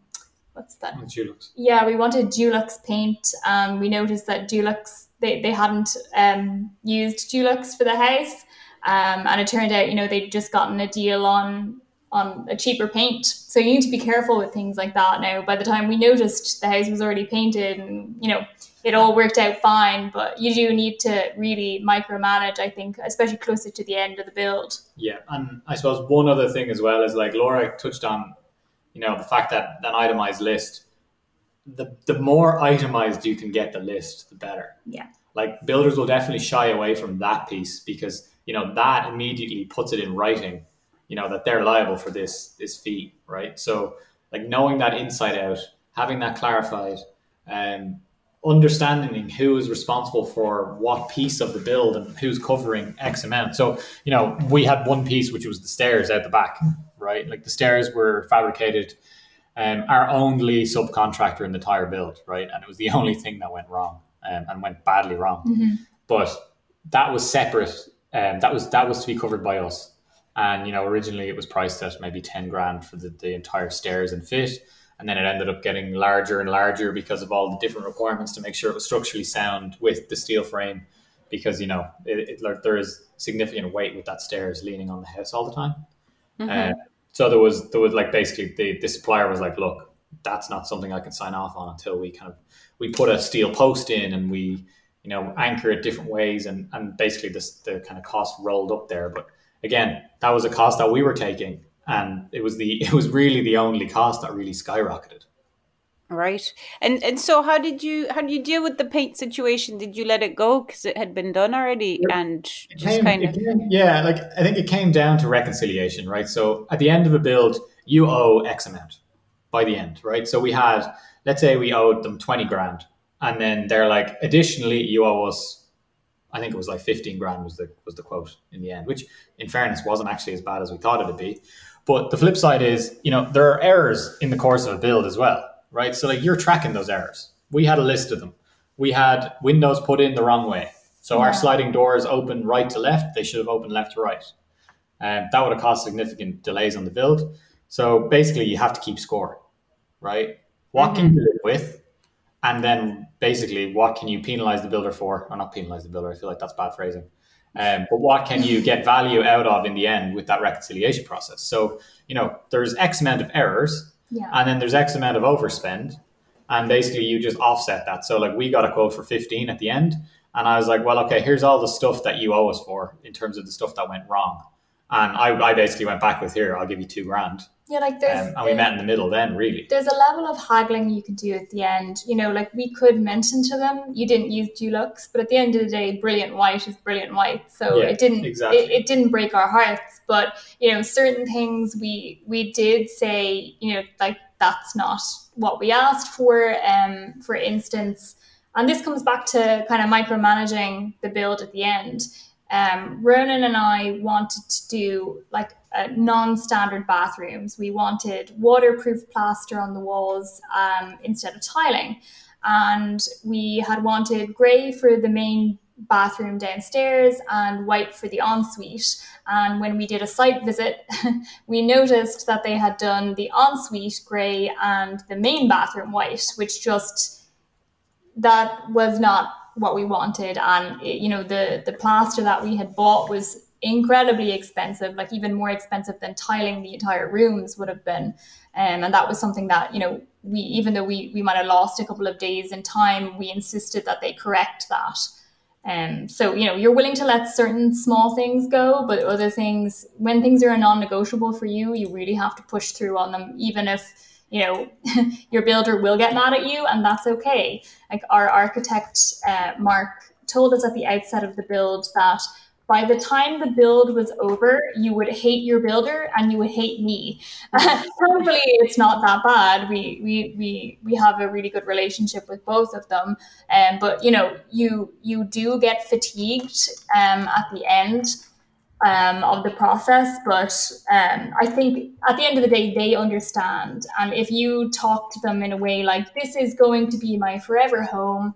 what's that? Dulux. yeah we wanted Dulux paint. Um we noticed that Dulux they, they hadn't um used Dulux for the house. Um and it turned out you know they'd just gotten a deal on on a cheaper paint. So you need to be careful with things like that now. By the time we noticed the house was already painted and, you know, it all worked out fine, but you do need to really micromanage, I think, especially closer to the end of the build. Yeah. And I suppose one other thing as well is like Laura touched on, you know, the fact that an itemized list, the, the more itemized you can get the list, the better. Yeah. Like builders will definitely shy away from that piece because, you know, that immediately puts it in writing you know, that they're liable for this this fee, right? So like knowing that inside out, having that clarified, and um, understanding who is responsible for what piece of the build and who's covering X amount. So, you know, we had one piece which was the stairs out the back, right? Like the stairs were fabricated um, our only subcontractor in the entire build, right? And it was the only thing that went wrong um, and went badly wrong. Mm-hmm. But that was separate. Um, that was that was to be covered by us. And you know, originally it was priced at maybe ten grand for the, the entire stairs and fit, and then it ended up getting larger and larger because of all the different requirements to make sure it was structurally sound with the steel frame. Because you know, it, it, like, there is significant weight with that stairs leaning on the house all the time. Mm-hmm. Uh, so there was there was like basically the, the supplier was like, look, that's not something I can sign off on until we kind of we put a steel post in and we you know anchor it different ways and and basically this the kind of cost rolled up there. But again, that was a cost that we were taking, and it was the it was really the only cost that really skyrocketed. Right. And and so how did you how did you deal with the paint situation? Did you let it go because it had been done already yeah. and just came, kind of came, Yeah, like I think it came down to reconciliation, right? So at the end of a build, you owe X amount by the end, right? So we had let's say we owed them 20 grand and then they're like additionally you owe us I think it was like 15 grand was the was the quote in the end, which in fairness wasn't actually as bad as we thought it'd be. But the flip side is, you know, there are errors in the course of a build as well right? So like you're tracking those errors. We had a list of them. We had windows put in the wrong way. So yeah. our sliding doors open right to left. They should have opened left to right. And um, that would have caused significant delays on the build. So basically, you have to keep score, right? What mm-hmm. can you live with? And then basically, what can you penalize the builder for? Or not penalize the builder, I feel like that's bad phrasing. Um, but what can you get value out of in the end with that reconciliation process? So, you know, there's X amount of errors yeah. And then there's X amount of overspend. And basically you just offset that. So like we got a quote for 15 at the end. And I was like, well, okay, here's all the stuff that you owe us for in terms of the stuff that went wrong. And I, I basically went back with here, I'll give you two grand. Yeah, like there's um, and we met in the middle then, really. There's a level of haggling you can do at the end. You know, like we could mention to them, you didn't use Dulux, but at the end of the day, brilliant white is brilliant white. So yeah, it didn't exactly. it, it didn't break our hearts. But you know, certain things we we did say, you know, like that's not what we asked for. Um, for instance, and this comes back to kind of micromanaging the build at the end. Um, Ronan and I wanted to do like non-standard bathrooms. We wanted waterproof plaster on the walls um, instead of tiling, and we had wanted grey for the main bathroom downstairs and white for the ensuite. And when we did a site visit, we noticed that they had done the ensuite grey and the main bathroom white, which just that was not what we wanted. And you know, the the plaster that we had bought was incredibly expensive, like even more expensive than tiling the entire rooms would have been. Um, and that was something that, you know, we, even though we, we might have lost a couple of days in time, we insisted that they correct that. Um, so, you know, you're willing to let certain small things go, but other things, when things are non negotiable for you, you really have to push through on them, even if, you know, your builder will get mad at you, and that's okay. Like our architect, uh, Mark, told us at the outset of the build that by the time the build was over, you would hate your builder and you would hate me. Thankfully, it's not that bad. We, we we we have a really good relationship with both of them. Um, but you know, you you do get fatigued um, at the end um, of the process. But um, I think at the end of the day, they understand. And if you talk to them in a way like this is going to be my forever home,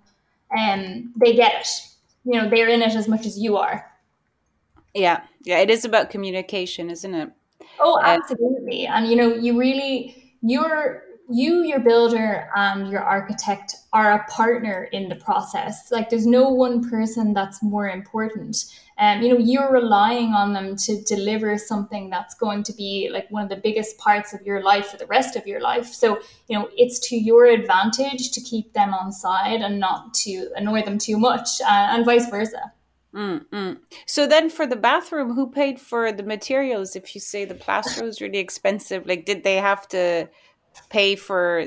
um, they get it. You know, they're in it as much as you are. Yeah, yeah, it is about communication, isn't it? Oh, absolutely. And you know, you really you're you, your builder, and your architect are a partner in the process. Like, there's no one person that's more important. Um, you know, you're relying on them to deliver something that's going to be like one of the biggest parts of your life for the rest of your life. So, you know, it's to your advantage to keep them on side and not to annoy them too much, uh, and vice versa. Mm-mm. So then, for the bathroom, who paid for the materials? If you say the plaster was really expensive, like did they have to pay for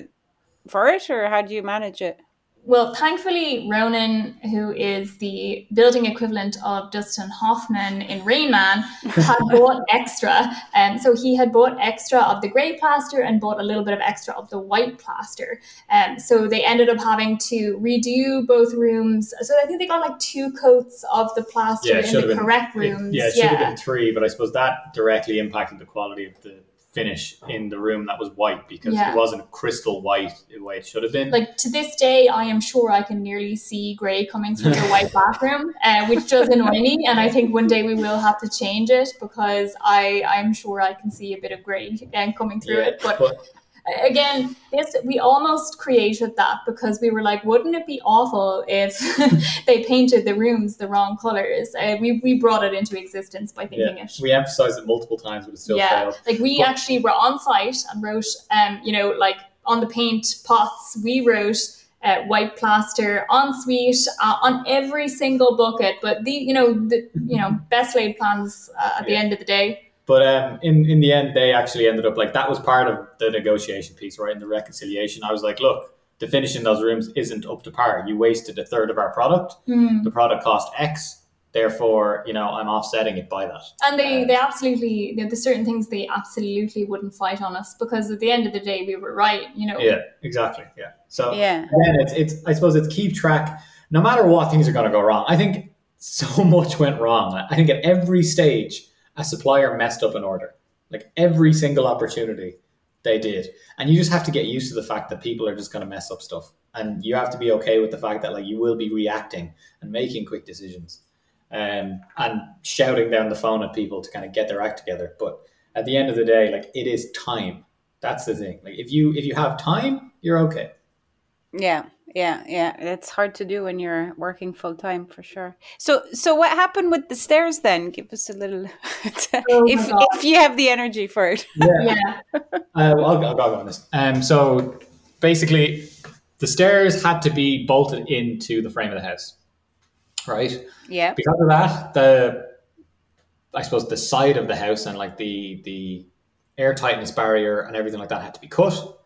for it, or how do you manage it? Well, thankfully, Ronan, who is the building equivalent of Dustin Hoffman in Rain Man, had bought extra. And um, so he had bought extra of the grey plaster and bought a little bit of extra of the white plaster. Um, so they ended up having to redo both rooms. So I think they got like two coats of the plaster yeah, in the been, correct rooms. It, yeah, it should yeah. have been three, but I suppose that directly impacted the quality of the finish in the room that was white because yeah. it wasn't crystal white the way it should have been. Like to this day, I am sure I can nearly see grey coming through the white bathroom, uh, which does annoy me. And I think one day we will have to change it because I I'm sure I can see a bit of grey again coming through yeah, it. But, but again, this we almost created that because we were like, wouldn't it be awful if they painted the rooms the wrong colors? Uh, we we brought it into existence by thinking yeah. it. We emphasized it multiple times, but it still yeah. failed. Like we but, actually were on site and wrote, um, you know, like on the paint pots, we wrote. Uh, white plaster ensuite uh, on every single bucket, but the you know the you know best laid plans uh, at the end of the day. But um, in in the end, they actually ended up like that was part of the negotiation piece, right? In the reconciliation, I was like, look, the finish in those rooms isn't up to par. You wasted a third of our product. Mm. The product cost X. Therefore, you know, I'm offsetting it by that. And they, um, they absolutely, there's certain things they absolutely wouldn't fight on us because at the end of the day, we were right, you know. Yeah, exactly. Yeah. So yeah, again, it's, it's, I suppose it's keep track, no matter what things are going to go wrong. I think so much went wrong. I think at every stage, a supplier messed up an order. Like every single opportunity they did. And you just have to get used to the fact that people are just going to mess up stuff. And you have to be okay with the fact that like you will be reacting and making quick decisions um, and shouting down the phone at people to kind of get their act together. But at the end of the day, like it is time. That's the thing. Like if you if you have time, you're okay. Yeah yeah yeah it's hard to do when you're working full time for sure. So so what happened with the stairs then? Give us a little oh if if you have the energy for it. Yeah, yeah. uh, well, I'll, I'll, go on this. Um so basically the stairs had to be bolted into the frame of the house right? Yeah. Because of that the i suppose the side of the house and like the the air tightness barrier and everything like that had to be cut.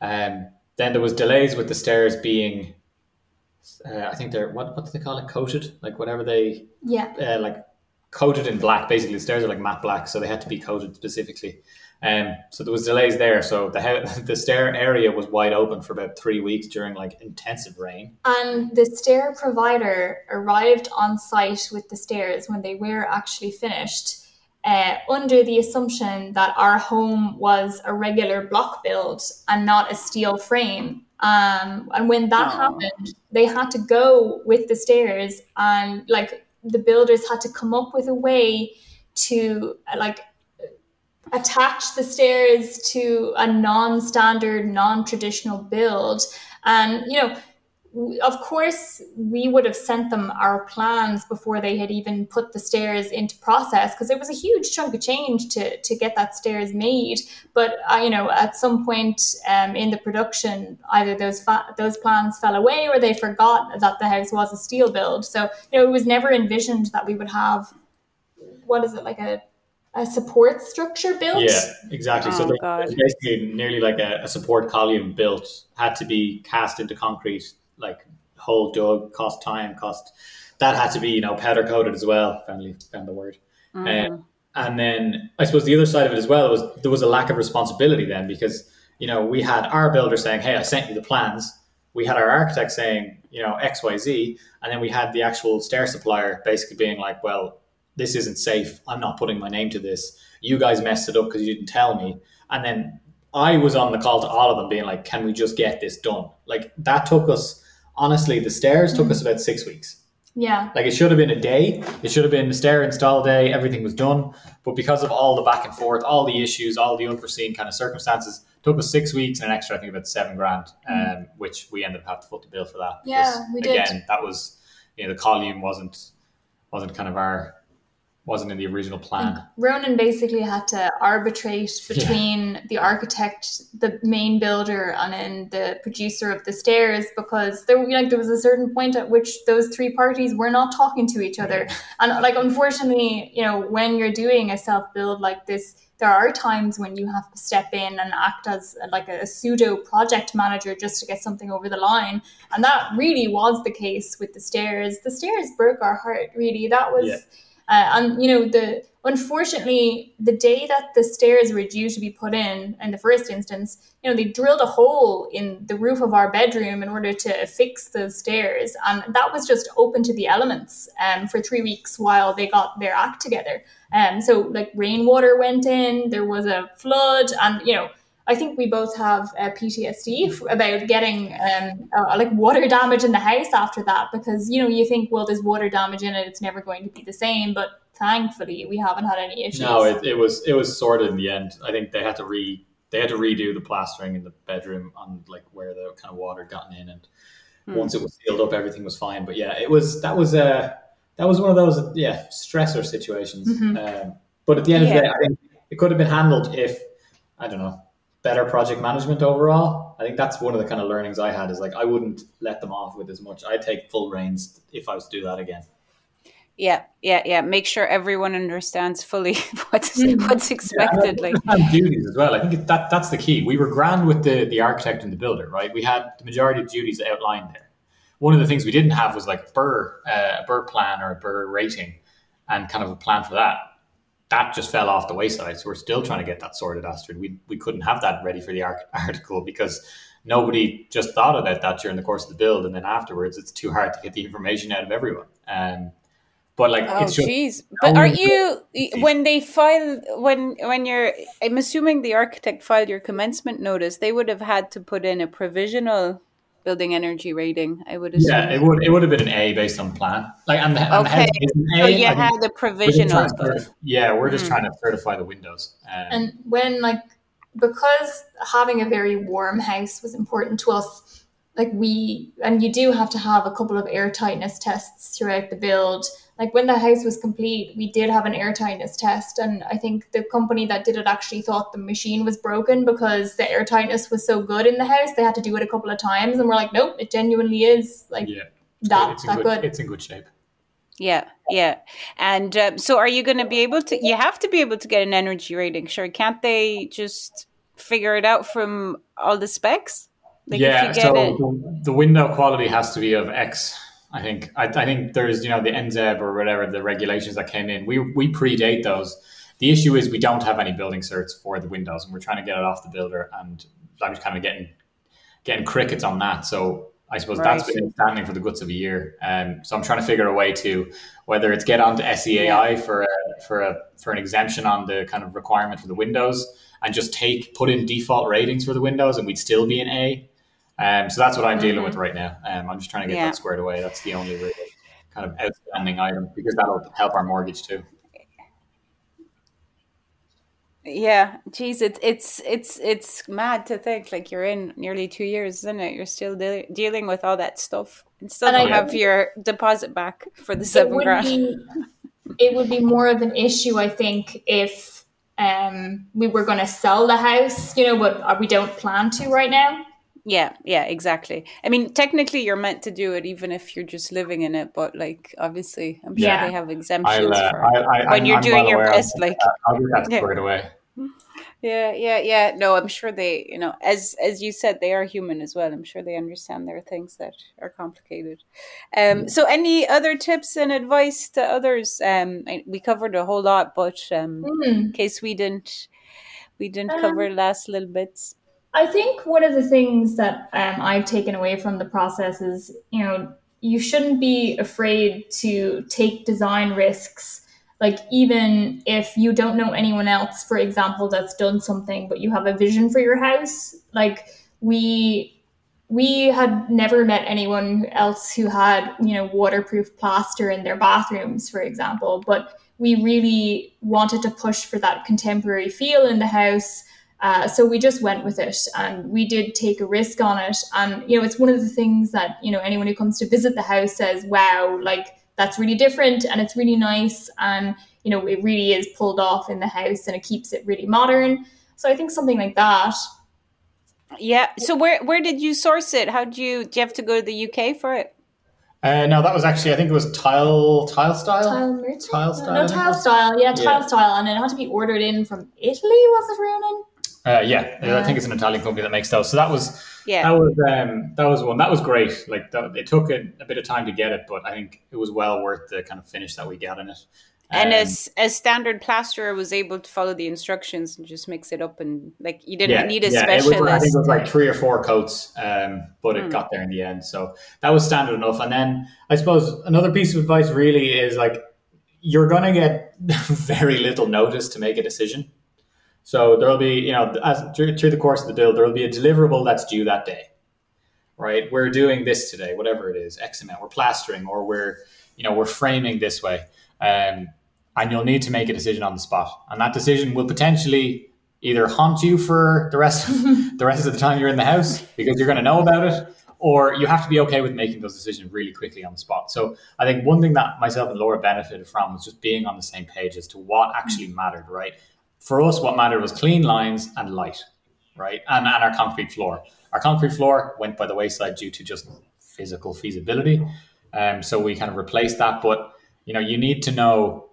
Um then there was delays with the stairs being, uh, I think they're what what do they call it? Coated, like whatever they yeah uh, like coated in black. Basically, the stairs are like matte black, so they had to be coated specifically. Um, so there was delays there. So the the stair area was wide open for about three weeks during like intensive rain. And the stair provider arrived on site with the stairs when they were actually finished uh, under the assumption that our home was a regular block build and not a steel frame. Um, and when that Aww. happened, they had to go with the stairs, and like the builders had to come up with a way to like attach the stairs to a non-standard, non-traditional build. And you know, of course, we would have sent them our plans before they had even put the stairs into process because it was a huge chunk of change to to get that stairs made. But uh, you know, at some point um, in the production, either those fa- those plans fell away or they forgot that the house was a steel build. So you know, it was never envisioned that we would have what is it like a a support structure built. Yeah, exactly. Oh, so basically nearly like a, a, support column built had to be cast into concrete like whole dug, cost time, cost that had to be you know powder coated as well. Finally found the word. Mm. Um, and then I suppose the other side of it as well was there was a lack of responsibility then because you know we had our builder saying, "Hey, I sent you the plans." We had our architect saying, you know, X, Y, Z, and then we had the actual stair supplier basically being like, "Well, this isn't safe. I'm not putting my name to this. You guys messed it up because you didn't tell me." And then I was on the call to all of them, being like, "Can we just get this done?" Like that took us honestly, the stairs took us about six weeks. Yeah. Like it should have been a day. It should have been the stair install day. Everything was done. But because of all the back and forth, all the issues, all the unforeseen kind of circumstances, took us six weeks and an extra, I think about seven grand, mm. um, which we ended up having to foot the bill for that. Yeah, we did. Again, that was, you know, the column wasn't, wasn't kind of our, wasn't in the original plan. Ronan basically had to arbitrate between yeah. the architect, the main builder, and then the producer of the stairs because there, like, there was a certain point at which those three parties were not talking to each other. And like, unfortunately, you know, when you're doing a self build like this, there are times when you have to step in and act as like a, a pseudo project manager just to get something over the line. And that really was the case with the stairs. The stairs broke our heart. Really, that was. Yeah uh, and you know, the unfortunately, the day that the stairs were due to be put in, in the first instance, you know, they drilled a hole in the roof of our bedroom in order to fix those stairs, and that was just open to the elements um, for three weeks while they got their act together. Um, so like rainwater went in, there was a flood, and you know I think we both have uh, PTSD about getting um, uh, like water damage in the house after that because you know you think well there's water damage in it it's never going to be the same but thankfully we haven't had any issues. No, it, it was it was sorted in the end. I think they had to re they had to redo the plastering in the bedroom on like where the kind of water gotten in and hmm. once it was sealed up everything was fine. But yeah, it was that was a that was one of those yeah stressor situations. Mm-hmm. Um, but at the end yeah. of the day, I think it could have been handled if I don't know better project management overall. I think that's one of the kind of learnings I had is like I wouldn't let them off with as much. I'd take full reins if I was to do that again. Yeah, yeah, yeah. Make sure everyone understands fully what's mm. what's expected. Yeah, like duties as well. I think that that's the key. We were grand with the the architect and the builder, right? We had the majority of duties outlined there. One of the things we didn't have was like BER, uh, a BER plan or a BER rating, and kind of a plan for that that just fell off the wayside. So we're still trying to get that sorted, Astrid. We, we couldn't have that ready for the article because nobody just thought about that during the course of the build. And then afterwards, it's too hard to get the information out of everyone. Um, but like, oh, jeez. But are you when they file when when you're? I'm assuming the architect filed your commencement notice. They would have had to put in a provisional building energy rating. I would assume. Yeah, it would it would have been an A based on plan. Like and the, okay. And the A, oh, you had the provisional. Certif- yeah, we're just mm. trying to certify the windows. Um, and when like because having a very warm house was important to us, like we and you do have to have a couple of air tightness tests throughout the build like when the house was complete, we did have an airtightness test, and I think the company that did it actually thought the machine was broken because the airtightness was so good in the house. They had to do it a couple of times, and we're like, nope, it genuinely is like yeah. that it's that good, good. It's in good shape. Yeah, yeah. And um, so, are you going to be able to? You have to be able to get an energy rating, sure. Can't they just figure it out from all the specs? Like yeah. so it- the window quality has to be of X I think I, I, think there's you know the NZEB or whatever the regulations that came in. We we predate those. The issue is we don't have any building certs for the windows, and we're trying to get it off the builder. And I'm just kind of getting getting crickets on that. So I suppose right. that's been standing for the guts of a year. Um, so I'm trying to figure a way to whether it's get onto SEAI yeah. for a, for a for an exemption on the kind of requirement for the windows, and just take put in default ratings for the windows, and we'd still be an A um, so that's what I'm dealing mm-hmm. with right now. Um, I'm just trying to get yeah. that squared away. That's the only really kind of outstanding item because that'll help our mortgage too. Yeah, geez, it's it's it's it's mad to think like you're in nearly two years, isn't it? You're still de- dealing with all that stuff and still and don't I, have your deposit back for the seven grand. Be, it would be more of an issue, I think, if um, we were going to sell the house, you know, but we don't plan to right now. Yeah, yeah, exactly. I mean, technically, you're meant to do it even if you're just living in it, but like, obviously, I'm sure yeah. they have exemptions uh, for I, I, when I'm, you're I'm doing your best. Like, I'll get that yeah. away. Yeah, yeah, yeah. No, I'm sure they, you know, as as you said, they are human as well. I'm sure they understand there are things that are complicated. Um, mm. so any other tips and advice to others? Um, we covered a whole lot, but um, mm. in case we didn't, we didn't um, cover last little bits. I think one of the things that um, I've taken away from the process is, you know, you shouldn't be afraid to take design risks. Like, even if you don't know anyone else, for example, that's done something, but you have a vision for your house. Like, we we had never met anyone else who had you know waterproof plaster in their bathrooms for example but we really wanted to push for that contemporary feel in the house uh, so we just went with it and we did take a risk on it. And, you know, it's one of the things that, you know, anyone who comes to visit the house says, wow, like that's really different and it's really nice and you know it really is pulled off in the house and it keeps it really modern so i think something like that yeah so where where did you source it how do you do you have to go to the uk for it uh, no, that was actually I think it was tile tile style. Tile, tile style. No, tile style. Yeah, tile yeah. style, and it had to be ordered in from Italy. Was it Ronan? Uh, yeah, yeah, I think it's an Italian company that makes those. So that was yeah, that was um, that was one that was great. Like that, it took a, a, bit of time to get it, but I think it was well worth the kind of finish that we got in it. And um, as a standard plasterer was able to follow the instructions and just mix it up, and like you didn't yeah, need a yeah, specialist. Was, I think it was like three or four coats, um, but it mm. got there in the end. So that was standard enough. And then I suppose another piece of advice really is like you're going to get very little notice to make a decision. So there'll be, you know, as through, through the course of the build, there will be a deliverable that's due that day, right? We're doing this today, whatever it is, X amount. We're plastering, or we're, you know, we're framing this way. Um, and you'll need to make a decision on the spot. And that decision will potentially either haunt you for the rest of the rest of the time you're in the house because you're going to know about it, or you have to be okay with making those decisions really quickly on the spot. So I think one thing that myself and Laura benefited from was just being on the same page as to what actually mattered, right? For us, what mattered was clean lines and light, right? And, and our concrete floor. Our concrete floor went by the wayside due to just physical feasibility. Um, so we kind of replaced that. But you know, you need to know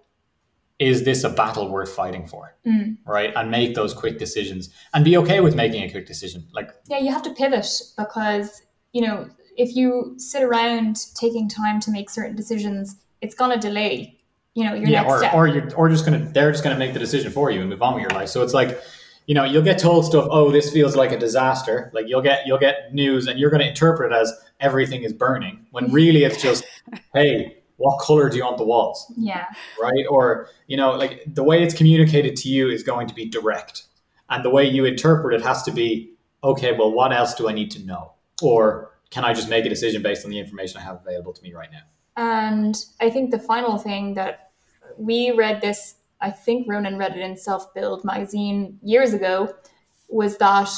is this a battle worth fighting for mm. right and make those quick decisions and be okay with making a quick decision like yeah you have to pivot because you know if you sit around taking time to make certain decisions it's going to delay you know your yeah, next or, step or you're or just going to they're just to make the decision for you and move on with your life so it's like you know you'll get told stuff oh this feels like a disaster like you'll get you'll get news and you're going to interpret it as everything is burning when really it's just hey what color do you want the walls? Yeah. Right? Or, you know, like the way it's communicated to you is going to be direct. And the way you interpret it has to be, okay, well, what else do I need to know? Or can I just make a decision based on the information I have available to me right now? And I think the final thing that we read this, I think Ronan read it in Self Build magazine years ago, was that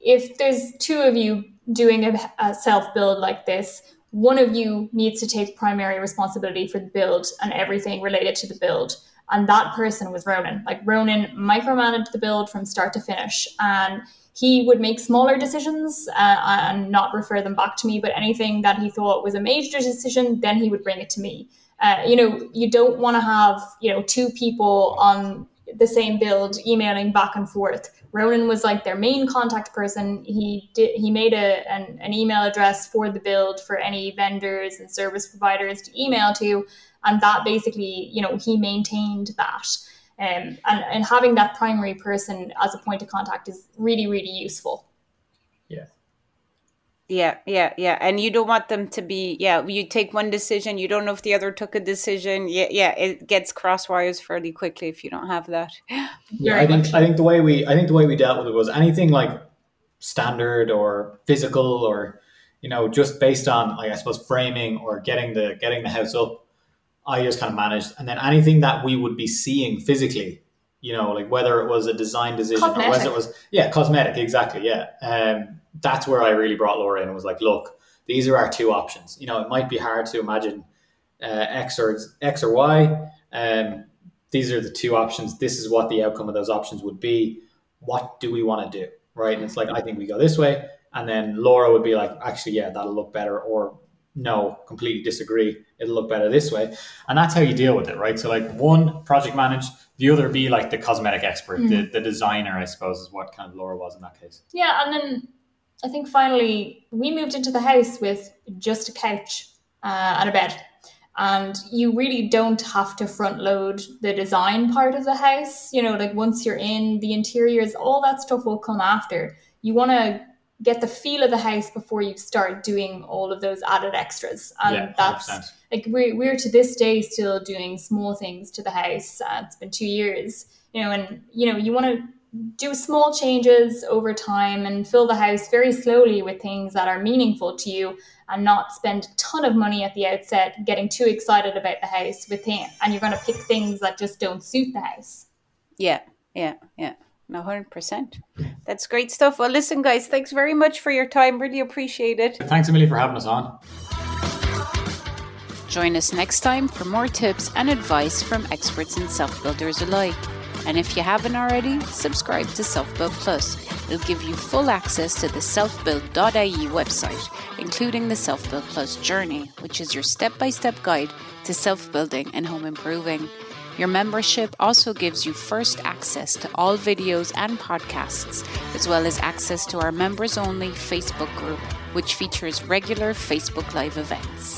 if there's two of you doing a, a self build like this, one of you needs to take primary responsibility for the build and everything related to the build. And that person was Ronan. Like Ronan micromanaged the build from start to finish. And he would make smaller decisions uh, and not refer them back to me, but anything that he thought was a major decision, then he would bring it to me. Uh, you know, you don't want to have, you know, two people on the same build emailing back and forth Ronan was like their main contact person. He did he made a an, an, email address for the build for any vendors and service providers to email to, and that basically you know he maintained that. Um, and, and having that primary person as a point of contact is really really useful. Yeah. Yeah, yeah, yeah. And you don't want them to be, yeah, you take one decision, you don't know if the other took a decision. Yeah, yeah, it gets cross wires fairly quickly if you don't have that. Yeah, I think I think the way we I think the way we dealt with it was anything like standard or physical or you know, just based on like I suppose framing or getting the getting the house up, I just kind of managed. And then anything that we would be seeing physically, you know, like whether it was a design decision cosmetic. or whether it was yeah, cosmetic, exactly, yeah. Um that's where I really brought Laura in and was like, look, these are our two options. You know, it might be hard to imagine uh, X or X or Y. Um, these are the two options. This is what the outcome of those options would be. What do we want to do? Right. And it's like, I think we go this way. And then Laura would be like, actually, yeah, that'll look better. Or no, completely disagree. It'll look better this way. And that's how you deal with it. Right. So, like, one project manage, the other be like the cosmetic expert, mm. the, the designer, I suppose, is what kind of Laura was in that case. Yeah. And then I think finally we moved into the house with just a couch uh, and a bed. And you really don't have to front load the design part of the house. You know, like once you're in the interiors, all that stuff will come after. You want to get the feel of the house before you start doing all of those added extras. And yeah, that's like we're, we're to this day still doing small things to the house. Uh, it's been two years, you know, and you know, you want to do small changes over time and fill the house very slowly with things that are meaningful to you and not spend a ton of money at the outset getting too excited about the house with him and you're going to pick things that just don't suit the house yeah yeah yeah no, 100%. That's great stuff. Well, listen, guys, thanks very much for your time. Really appreciate it. Thanks, Emily, for having us on. Join us next time for more tips and advice from experts and self builders alike. And if you haven't already, subscribe to Self Build Plus. It'll give you full access to the selfbuild.ie website, including the Self Build Plus journey, which is your step by step guide to self building and home improving. Your membership also gives you first access to all videos and podcasts, as well as access to our members only Facebook group, which features regular Facebook Live events.